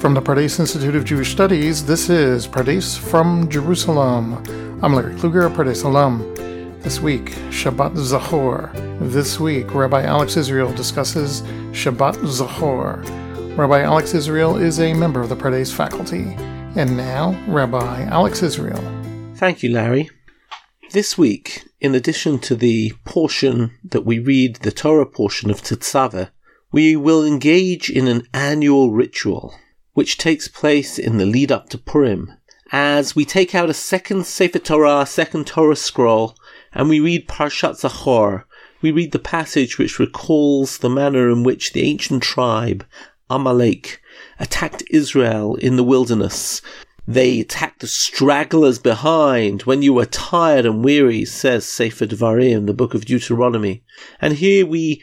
From the Pardes Institute of Jewish Studies, this is Pardes from Jerusalem. I'm Larry Kluger, Pardes alum. This week, Shabbat Zachor. This week, Rabbi Alex Israel discusses Shabbat Zachor. Rabbi Alex Israel is a member of the Pardes faculty. And now, Rabbi Alex Israel. Thank you, Larry. This week, in addition to the portion that we read, the Torah portion of Tetzaveh, we will engage in an annual ritual which takes place in the lead up to Purim, as we take out a second Sefer Torah, second Torah scroll, and we read Parshat Zachor. We read the passage which recalls the manner in which the ancient tribe, Amalek, attacked Israel in the wilderness. They attacked the stragglers behind when you were tired and weary, says Sefer Devarim, the book of Deuteronomy. And here we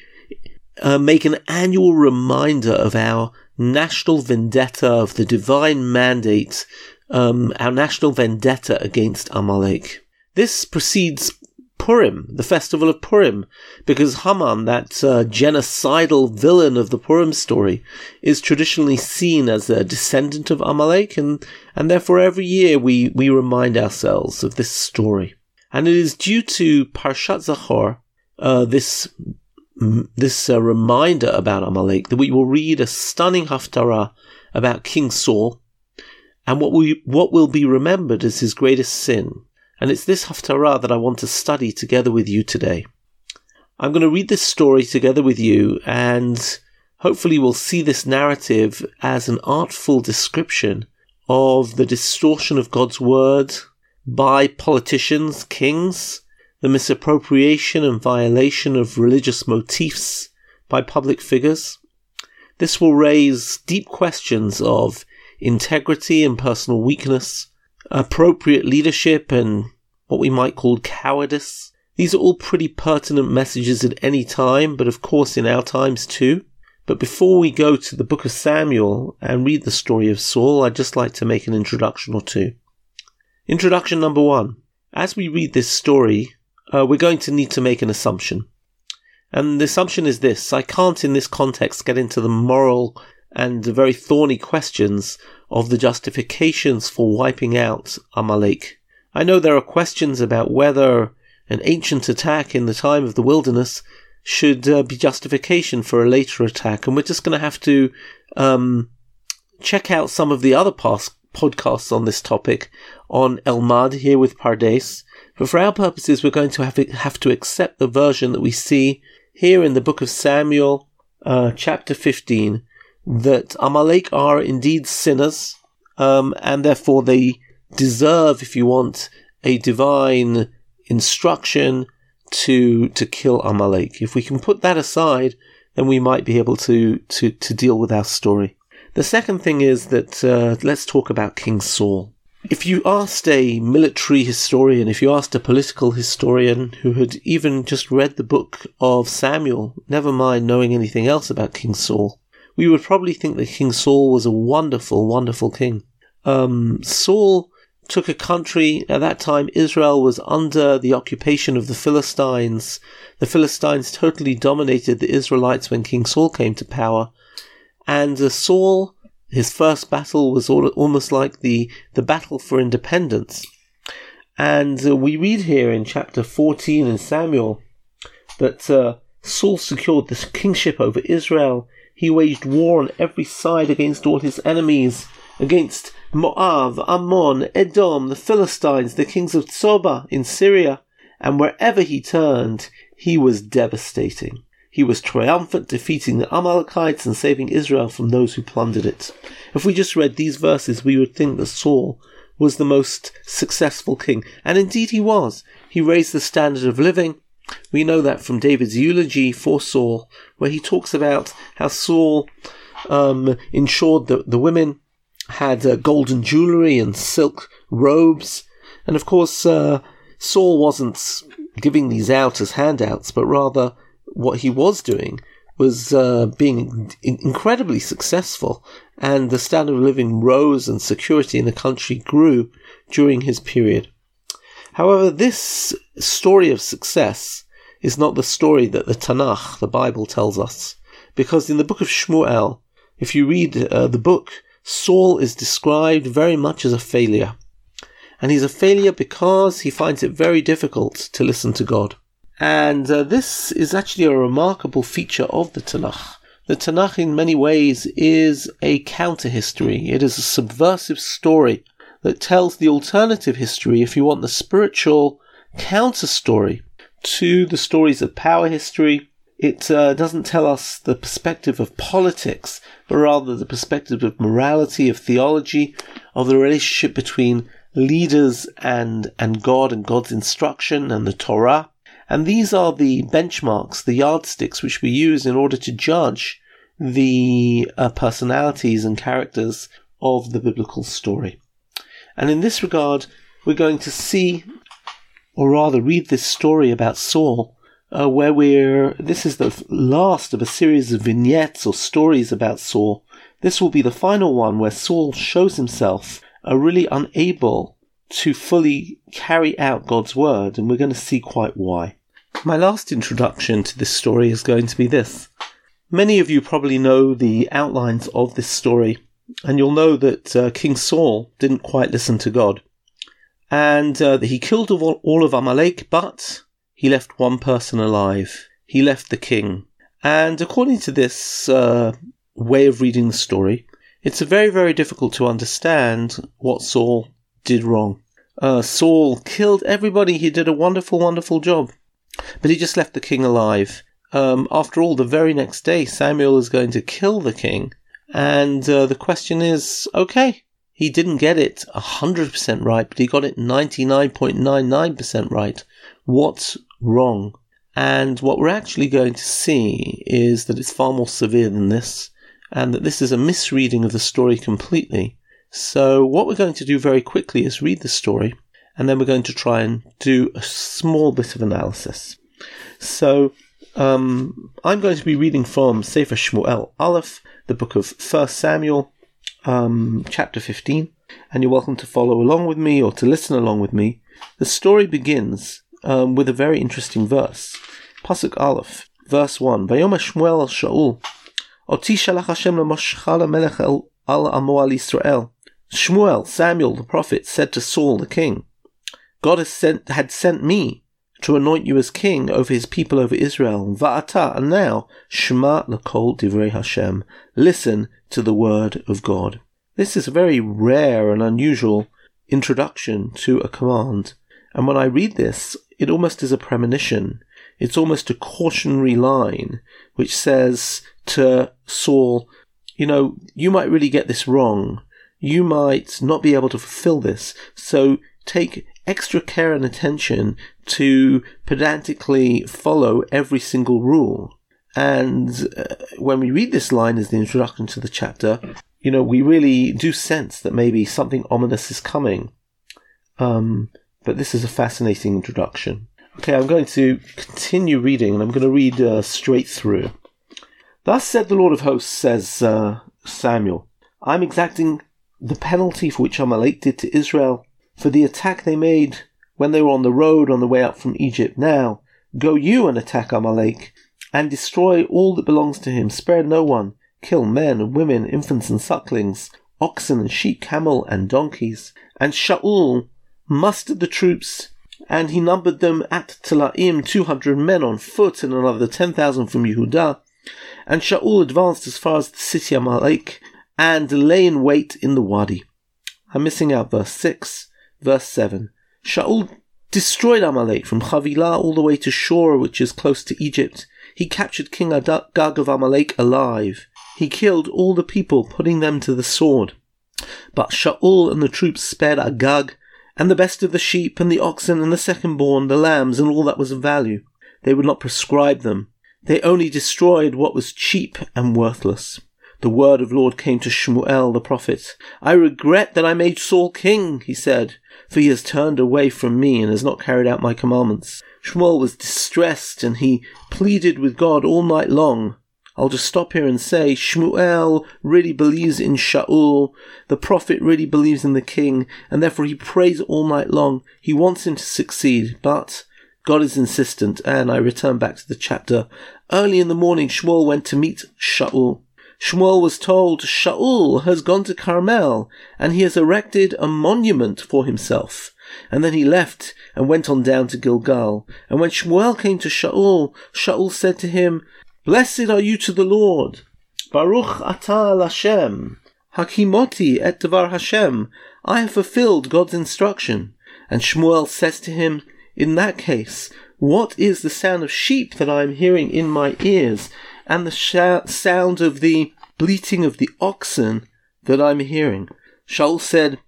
uh, make an annual reminder of our national vendetta of the divine mandate, um, our national vendetta against Amalek. This precedes Purim, the festival of Purim, because Haman, that uh, genocidal villain of the Purim story, is traditionally seen as a descendant of Amalek, and, and therefore every year we, we remind ourselves of this story. And it is due to Parshat Zachor, uh, this this uh, reminder about Amalek that we will read a stunning haftarah about King Saul and what we what will be remembered as his greatest sin. And it's this haftarah that I want to study together with you today. I'm going to read this story together with you and hopefully we'll see this narrative as an artful description of the distortion of God's word by politicians, kings, the misappropriation and violation of religious motifs by public figures. This will raise deep questions of integrity and personal weakness, appropriate leadership and what we might call cowardice. These are all pretty pertinent messages at any time, but of course in our times too. But before we go to the book of Samuel and read the story of Saul, I'd just like to make an introduction or two. Introduction number one. As we read this story, uh, we're going to need to make an assumption. And the assumption is this I can't, in this context, get into the moral and the very thorny questions of the justifications for wiping out Amalek. I know there are questions about whether an ancient attack in the time of the wilderness should uh, be justification for a later attack, and we're just going to have to um, check out some of the other past podcasts on this topic on Elmad here with Pardes, but for our purposes, we're going to have, have to accept the version that we see here in the book of Samuel, uh, chapter 15, that Amalek are indeed sinners, um, and therefore they deserve, if you want, a divine instruction to to kill Amalek. If we can put that aside, then we might be able to to to deal with our story. The second thing is that uh, let's talk about King Saul. If you asked a military historian, if you asked a political historian who had even just read the book of Samuel, never mind knowing anything else about King Saul, we would probably think that King Saul was a wonderful, wonderful king. Um, Saul took a country, at that time Israel was under the occupation of the Philistines. The Philistines totally dominated the Israelites when King Saul came to power. And uh, Saul his first battle was all, almost like the, the battle for independence. And uh, we read here in chapter 14 in Samuel that uh, Saul secured the kingship over Israel. He waged war on every side against all his enemies, against Moab, Ammon, Edom, the Philistines, the kings of Zobah in Syria, and wherever he turned, he was devastating. He was triumphant, defeating the Amalekites and saving Israel from those who plundered it. If we just read these verses, we would think that Saul was the most successful king. And indeed he was. He raised the standard of living. We know that from David's eulogy for Saul, where he talks about how Saul um, ensured that the women had uh, golden jewelry and silk robes. And of course, uh, Saul wasn't giving these out as handouts, but rather what he was doing was uh, being incredibly successful, and the standard of living rose and security in the country grew during his period. However, this story of success is not the story that the Tanakh, the Bible, tells us, because in the book of Shmuel, if you read uh, the book, Saul is described very much as a failure. And he's a failure because he finds it very difficult to listen to God. And uh, this is actually a remarkable feature of the Tanakh. The Tanakh, in many ways, is a counter history. It is a subversive story that tells the alternative history, if you want the spiritual counter story to the stories of power history. It uh, doesn't tell us the perspective of politics, but rather the perspective of morality, of theology, of the relationship between leaders and, and God and God's instruction and the Torah. And these are the benchmarks, the yardsticks which we use in order to judge the uh, personalities and characters of the biblical story. And in this regard, we're going to see, or rather read this story about Saul, uh, where we're, this is the last of a series of vignettes or stories about Saul. This will be the final one where Saul shows himself uh, really unable to fully carry out God's word, and we're going to see quite why. My last introduction to this story is going to be this. Many of you probably know the outlines of this story and you'll know that uh, King Saul didn't quite listen to God. And uh, he killed all of Amalek, but he left one person alive. He left the king. And according to this uh, way of reading the story, it's very, very difficult to understand what Saul did wrong. Uh, Saul killed everybody. He did a wonderful, wonderful job. But he just left the king alive. Um, after all, the very next day, Samuel is going to kill the king. And uh, the question is okay, he didn't get it 100% right, but he got it 99.99% right. What's wrong? And what we're actually going to see is that it's far more severe than this, and that this is a misreading of the story completely. So, what we're going to do very quickly is read the story, and then we're going to try and do a small bit of analysis. So, um, I'm going to be reading from Sefer Shmuel Aleph, the book of First Samuel, um, chapter 15, and you're welcome to follow along with me or to listen along with me. The story begins um, with a very interesting verse. Pasuk Aleph, verse 1. Vayomer Shmuel Shaul, Oti shalach Hashem lemoshcha melech al amo al Yisrael. Shmuel, Samuel the prophet, said to Saul the king, God has sent, had sent me to anoint you as king over his people over Israel. Va'ata, and now, Shema lakol divrei Hashem. Listen to the word of God. This is a very rare and unusual introduction to a command. And when I read this, it almost is a premonition. It's almost a cautionary line which says to Saul, you know, you might really get this wrong. You might not be able to fulfill this. So take extra care and attention to pedantically follow every single rule. And uh, when we read this line as the introduction to the chapter, you know, we really do sense that maybe something ominous is coming. Um, but this is a fascinating introduction. Okay, I'm going to continue reading, and I'm going to read uh, straight through. Thus said the Lord of hosts, says uh, Samuel, I'm exacting the penalty for which Amalek did to Israel for the attack they made when they were on the road on the way up from Egypt. Now, go you and attack Amalek, and destroy all that belongs to him, spare no one, kill men and women, infants and sucklings, oxen and sheep, camel and donkeys. And Shaul mustered the troops, and he numbered them at Telaim, two hundred men on foot, and another ten thousand from Yehudah. And Shaul advanced as far as the city Amalek, and lay in wait in the wadi. I'm missing out verse 6. Verse 7 Shaul destroyed Amalek from Havilah all the way to Shur, which is close to Egypt. He captured King Agag of Amalek alive. He killed all the people, putting them to the sword. But Shaul and the troops spared Agag, and the best of the sheep, and the oxen, and the second born, the lambs, and all that was of value. They would not prescribe them. They only destroyed what was cheap and worthless the word of Lord came to Shmuel the prophet. I regret that I made Saul king, he said, for he has turned away from me and has not carried out my commandments. Shmuel was distressed and he pleaded with God all night long. I'll just stop here and say Shmuel really believes in Shaul. The prophet really believes in the king, and therefore he prays all night long. He wants him to succeed, but God is insistent, and I return back to the chapter. Early in the morning, Shmuel went to meet Shaul. Shmuel was told Shaul has gone to Carmel and he has erected a monument for himself. And then he left and went on down to Gilgal. And when Shmuel came to Shaul, Shaul said to him, Blessed are you to the Lord. Baruch atah Hashem. Hakimoti et devar Hashem. I have fulfilled God's instruction. And Shmuel says to him, In that case, what is the sound of sheep that I am hearing in my ears, and the sound of the bleating of the oxen that I'm hearing? Shaul said,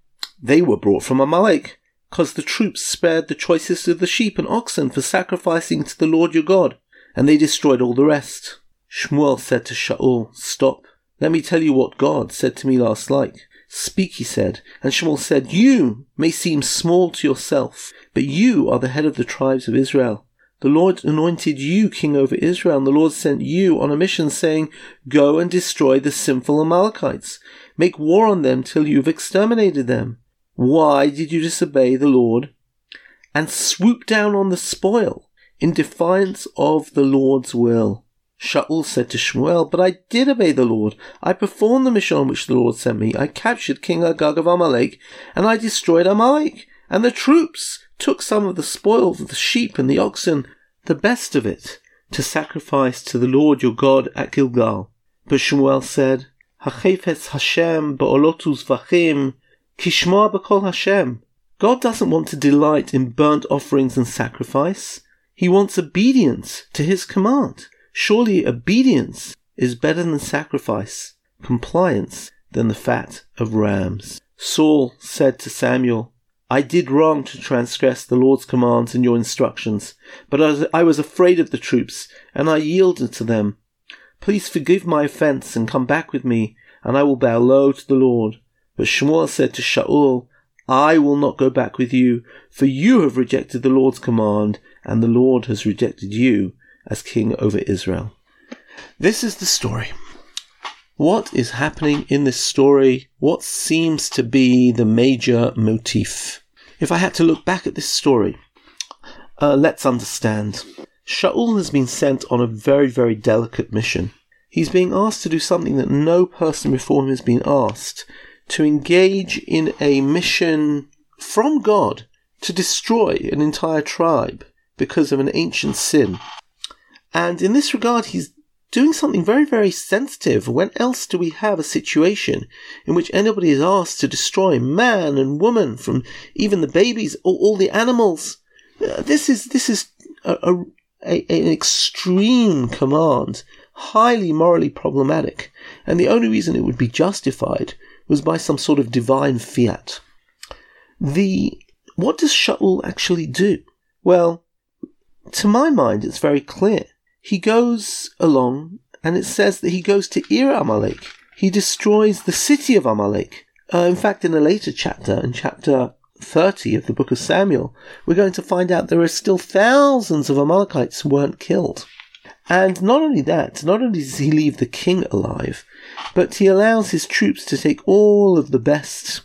They were brought from Amalek, because the troops spared the choicest of the sheep and oxen for sacrificing to the Lord your God, and they destroyed all the rest. Shmuel said to Shaul, Stop. Let me tell you what God said to me last night. Speak, he said. And Shmuel said, You may seem small to yourself, but you are the head of the tribes of Israel. The Lord anointed you king over Israel, and the Lord sent you on a mission, saying, Go and destroy the sinful Amalekites. Make war on them till you have exterminated them. Why did you disobey the Lord and swoop down on the spoil in defiance of the Lord's will? Shaul said to Shmuel, But I did obey the Lord. I performed the mission which the Lord sent me. I captured King Agag of Amalek, and I destroyed Amalek. And the troops took some of the spoil of the sheep and the oxen, the best of it, to sacrifice to the Lord your God at Gilgal. But Shmuel said, Hachefetz Hashem ba'olot uzvachim, kishma b'kol Hashem. God doesn't want to delight in burnt offerings and sacrifice. He wants obedience to his command. Surely obedience is better than sacrifice, compliance than the fat of rams. Saul said to Samuel, I did wrong to transgress the Lord's commands and your instructions, but I was afraid of the troops, and I yielded to them. Please forgive my offense and come back with me, and I will bow low to the Lord. But Shmuel said to Shaul, I will not go back with you, for you have rejected the Lord's command, and the Lord has rejected you as king over Israel. This is the story. What is happening in this story? What seems to be the major motif? If I had to look back at this story, uh, let's understand. Shaul has been sent on a very, very delicate mission. He's being asked to do something that no person before him has been asked to engage in a mission from God to destroy an entire tribe because of an ancient sin. And in this regard, he's doing something very, very sensitive. When else do we have a situation in which anybody is asked to destroy man and woman, from even the babies, or all the animals? Uh, this is this is a, a, a, an extreme command, highly morally problematic, and the only reason it would be justified was by some sort of divine fiat. The what does Shaul actually do? Well, to my mind, it's very clear he goes along and it says that he goes to Ir Amalek. He destroys the city of Amalek. Uh, in fact, in a later chapter, in chapter 30 of the book of Samuel, we're going to find out there are still thousands of Amalekites who weren't killed. And not only that, not only does he leave the king alive, but he allows his troops to take all of the best,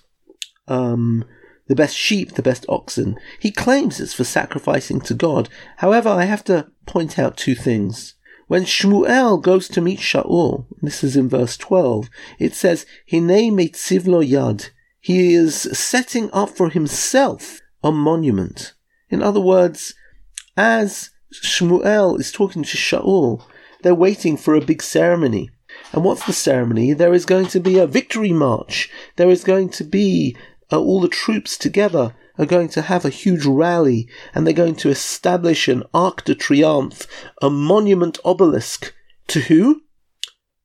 um, the best sheep, the best oxen. He claims it's for sacrificing to God. However, I have to point out two things. When Shmuel goes to meet Shaul, this is in verse 12, it says, Hine meitzivlo yad. He is setting up for himself a monument. In other words, as Shmuel is talking to Shaul, they're waiting for a big ceremony. And what's the ceremony? There is going to be a victory march. There is going to be uh, all the troops together are going to have a huge rally and they're going to establish an Arc de Triomphe, a monument obelisk. To who?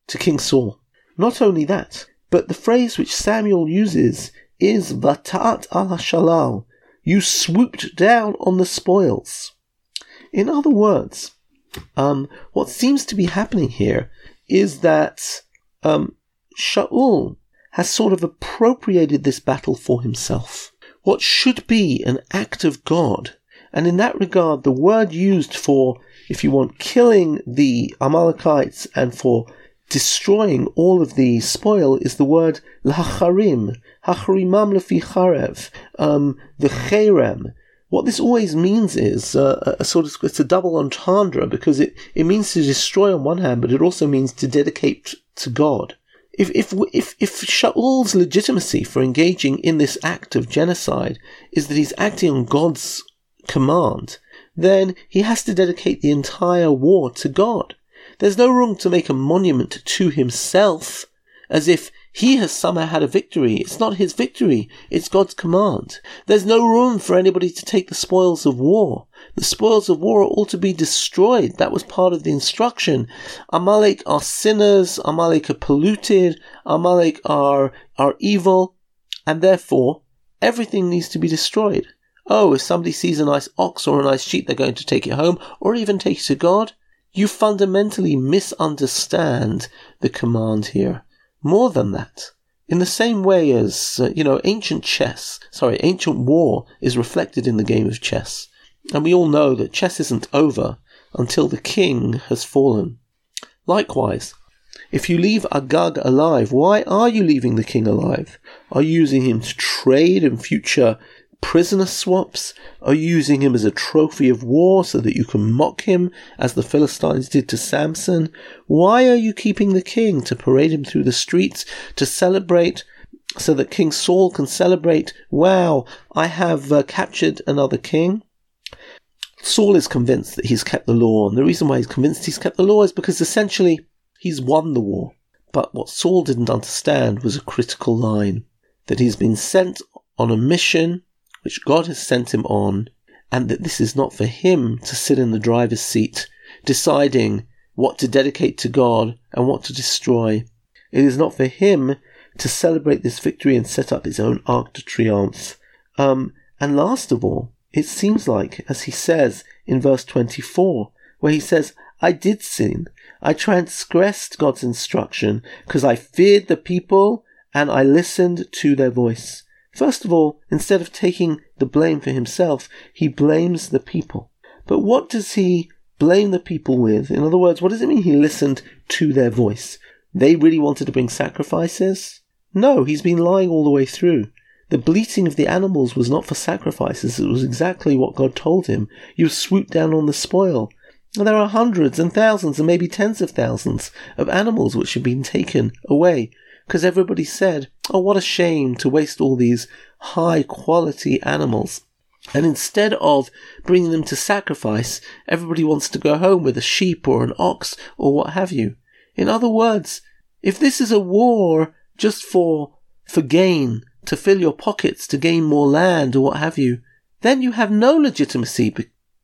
To King Saul. Not only that, but the phrase which Samuel uses is Vatat al Shalal. You swooped down on the spoils. In other words, um, what seems to be happening here is that um, Shaul has sort of appropriated this battle for himself. What should be an act of God, and in that regard, the word used for, if you want, killing the Amalekites and for destroying all of the spoil is the word lacharim, hacharimam lefi charev, um, the cherem. What this always means is uh, a sort of it's a double entendre because it, it means to destroy on one hand, but it also means to dedicate to God. If, if, if, if Shaul's legitimacy for engaging in this act of genocide is that he's acting on God's command, then he has to dedicate the entire war to God. There's no room to make a monument to himself as if he has somehow had a victory. It's not his victory, it's God's command. There's no room for anybody to take the spoils of war. The spoils of war are all to be destroyed. That was part of the instruction. Amalek are sinners, Amalek are polluted, Amalek are, are evil, and therefore everything needs to be destroyed. Oh, if somebody sees a nice ox or a nice sheep, they're going to take it home or even take it to God. You fundamentally misunderstand the command here. More than that, in the same way as, uh, you know, ancient chess, sorry, ancient war is reflected in the game of chess. And we all know that chess isn't over until the king has fallen. Likewise, if you leave Agag alive, why are you leaving the king alive? Are you using him to trade in future prisoner swaps? Are using him as a trophy of war so that you can mock him as the Philistines did to Samson? Why are you keeping the king to parade him through the streets to celebrate so that King Saul can celebrate, wow, I have uh, captured another king? Saul is convinced that he's kept the law, and the reason why he's convinced he's kept the law is because essentially he's won the war. But what Saul didn't understand was a critical line that he's been sent on a mission which God has sent him on, and that this is not for him to sit in the driver's seat, deciding what to dedicate to God and what to destroy. It is not for him to celebrate this victory and set up his own arc de triomphe. Um, and last of all, it seems like, as he says in verse 24, where he says, I did sin. I transgressed God's instruction because I feared the people and I listened to their voice. First of all, instead of taking the blame for himself, he blames the people. But what does he blame the people with? In other words, what does it mean he listened to their voice? They really wanted to bring sacrifices? No, he's been lying all the way through. The bleating of the animals was not for sacrifices, it was exactly what God told him. You swoop down on the spoil. And there are hundreds and thousands and maybe tens of thousands of animals which have been taken away because everybody said, oh, what a shame to waste all these high quality animals. And instead of bringing them to sacrifice, everybody wants to go home with a sheep or an ox or what have you. In other words, if this is a war just for, for gain, to fill your pockets, to gain more land or what have you, then you have no legitimacy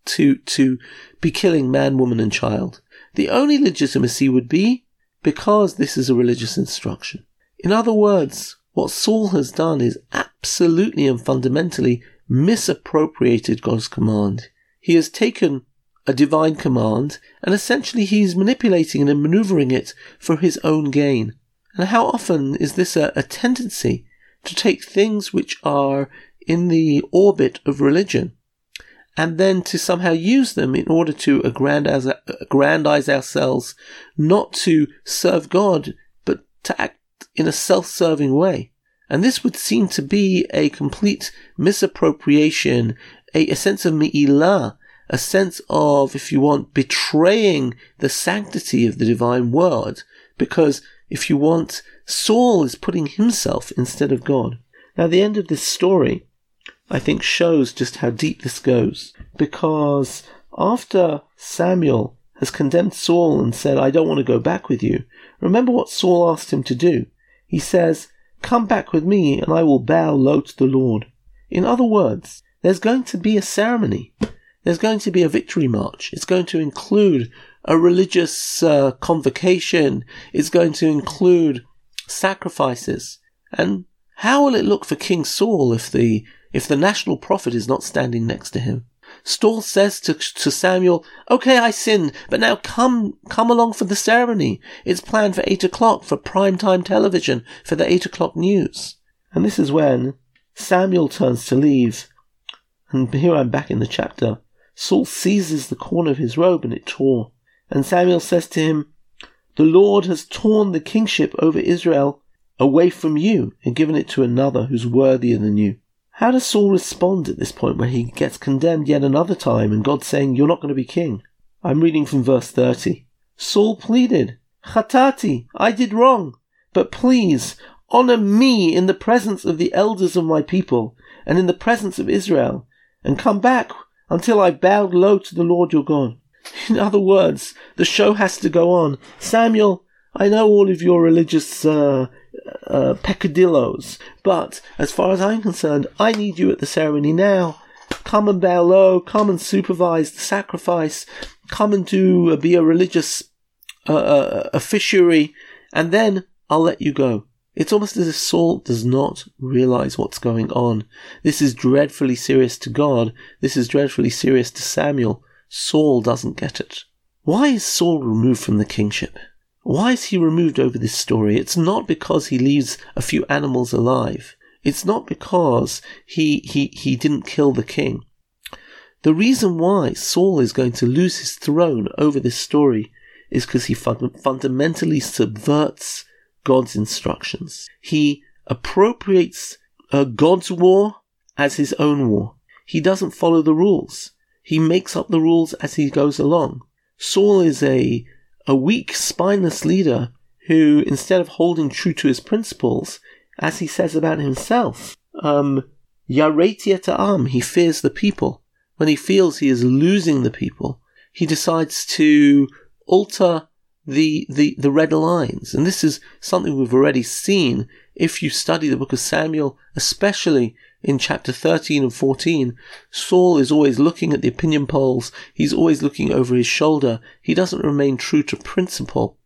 to, to be killing man, woman and child. The only legitimacy would be because this is a religious instruction. In other words, what Saul has done is absolutely and fundamentally misappropriated God's command. He has taken a divine command and essentially he is manipulating and maneuvering it for his own gain. And how often is this a, a tendency to take things which are in the orbit of religion and then to somehow use them in order to aggrandize, aggrandize ourselves, not to serve God, but to act in a self-serving way. And this would seem to be a complete misappropriation, a, a sense of mi'ilah, a sense of, if you want, betraying the sanctity of the divine word, because if you want, Saul is putting himself instead of God. Now, the end of this story, I think, shows just how deep this goes, because after Samuel has condemned Saul and said, I don't want to go back with you, remember what Saul asked him to do. He says, Come back with me and I will bow low to the Lord. In other words, there's going to be a ceremony. There's going to be a victory march. It's going to include a religious uh, convocation. It's going to include sacrifices. And how will it look for King Saul if the if the national prophet is not standing next to him? Saul says to, to Samuel, Okay, I sinned, but now come, come along for the ceremony. It's planned for eight o'clock for prime time television for the eight o'clock news. And this is when Samuel turns to leave. And here I'm back in the chapter. Saul seizes the corner of his robe and it tore. And Samuel says to him, The Lord has torn the kingship over Israel away from you and given it to another who's worthier than you. How does Saul respond at this point when he gets condemned yet another time and God saying, You're not going to be king? I'm reading from verse 30. Saul pleaded, Chatati, I did wrong, but please honor me in the presence of the elders of my people and in the presence of Israel, and come back until I bowed low to the Lord your God. In other words, the show has to go on. Samuel, I know all of your religious uh, uh, peccadillos, but as far as I'm concerned, I need you at the ceremony now. Come and bow low, come and supervise the sacrifice, come and do uh, be a religious uh, uh, officiary, and then I'll let you go. It's almost as if Saul does not realize what's going on. This is dreadfully serious to God. This is dreadfully serious to Samuel. Saul doesn't get it. Why is Saul removed from the kingship? Why is he removed over this story? It's not because he leaves a few animals alive. It's not because he, he, he didn't kill the king. The reason why Saul is going to lose his throne over this story is because he fund- fundamentally subverts God's instructions. He appropriates uh, God's war as his own war. He doesn't follow the rules. He makes up the rules as he goes along. Saul is a, a weak, spineless leader who, instead of holding true to his principles, as he says about himself, um, Yareti he fears the people. When he feels he is losing the people, he decides to alter the, the, the red lines. And this is something we've already seen if you study the book of Samuel, especially in chapter 13 and 14. Saul is always looking at the opinion polls. He's always looking over his shoulder. He doesn't remain true to principle.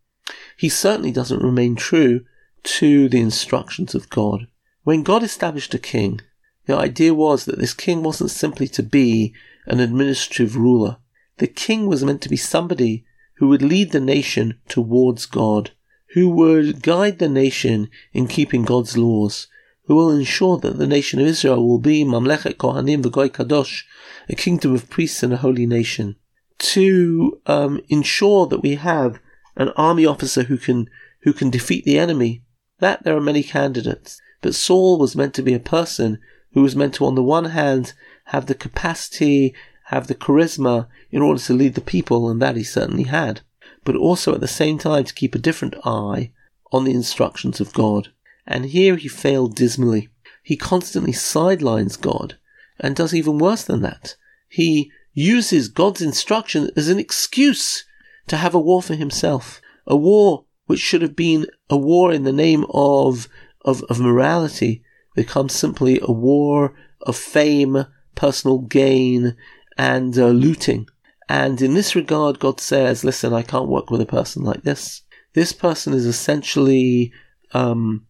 He certainly doesn't remain true to the instructions of God. When God established a king, the idea was that this king wasn't simply to be an administrative ruler. The king was meant to be somebody who would lead the nation towards God, who would guide the nation in keeping God's laws, who will ensure that the nation of Israel will be Mamlechet Kohanim V'Goy Kadosh, a kingdom of priests and a holy nation, to um, ensure that we have an army officer who can who can defeat the enemy. That there are many candidates, but Saul was meant to be a person who was meant to, on the one hand, have the capacity have the charisma in order to lead the people, and that he certainly had, but also at the same time to keep a different eye on the instructions of God. And here he failed dismally. He constantly sidelines God, and does even worse than that. He uses God's instruction as an excuse to have a war for himself, a war which should have been a war in the name of, of, of morality, becomes simply a war of fame, personal gain, and uh, looting. And in this regard, God says, listen, I can't work with a person like this. This person is essentially um,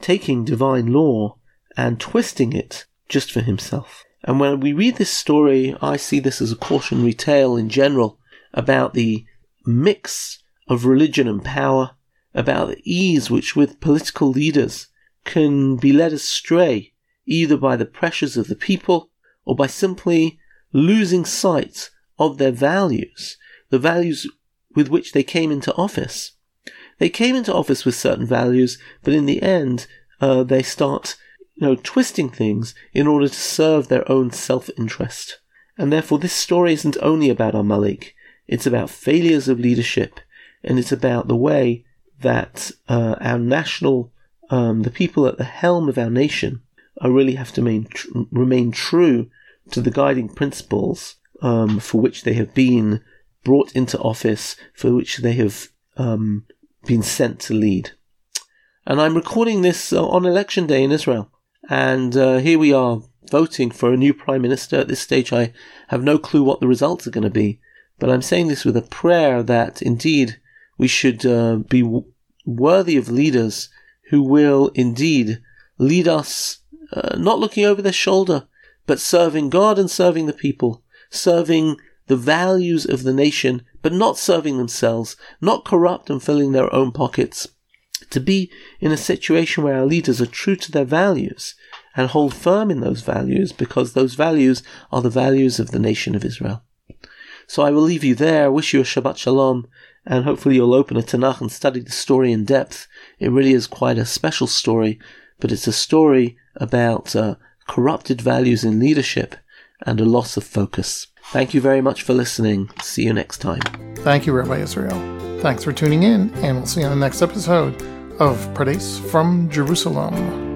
taking divine law and twisting it just for himself. And when we read this story, I see this as a cautionary tale in general about the mix of religion and power, about the ease which with political leaders can be led astray either by the pressures of the people or by simply losing sight of their values, the values with which they came into office. They came into office with certain values, but in the end, uh, they start, you know, twisting things in order to serve their own self-interest. And therefore, this story isn't only about Amalek, it's about failures of leadership, and it's about the way that uh, our national, um, the people at the helm of our nation, uh, really have to remain, tr- remain true to the guiding principles um, for which they have been brought into office, for which they have um, been sent to lead. And I'm recording this uh, on election day in Israel. And uh, here we are voting for a new prime minister. At this stage, I have no clue what the results are going to be. But I'm saying this with a prayer that indeed we should uh, be w- worthy of leaders who will indeed lead us, uh, not looking over their shoulder, but serving God and serving the people, serving the values of the nation, but not serving themselves, not corrupt and filling their own pockets. To be in a situation where our leaders are true to their values and hold firm in those values because those values are the values of the nation of Israel. So I will leave you there, wish you a Shabbat Shalom, and hopefully you'll open a Tanakh and study the story in depth. It really is quite a special story, but it's a story about uh, corrupted values in leadership, and a loss of focus. Thank you very much for listening. See you next time. Thank you, Rabbi Israel. Thanks for tuning in, and we'll see you on the next episode of Pardes from Jerusalem.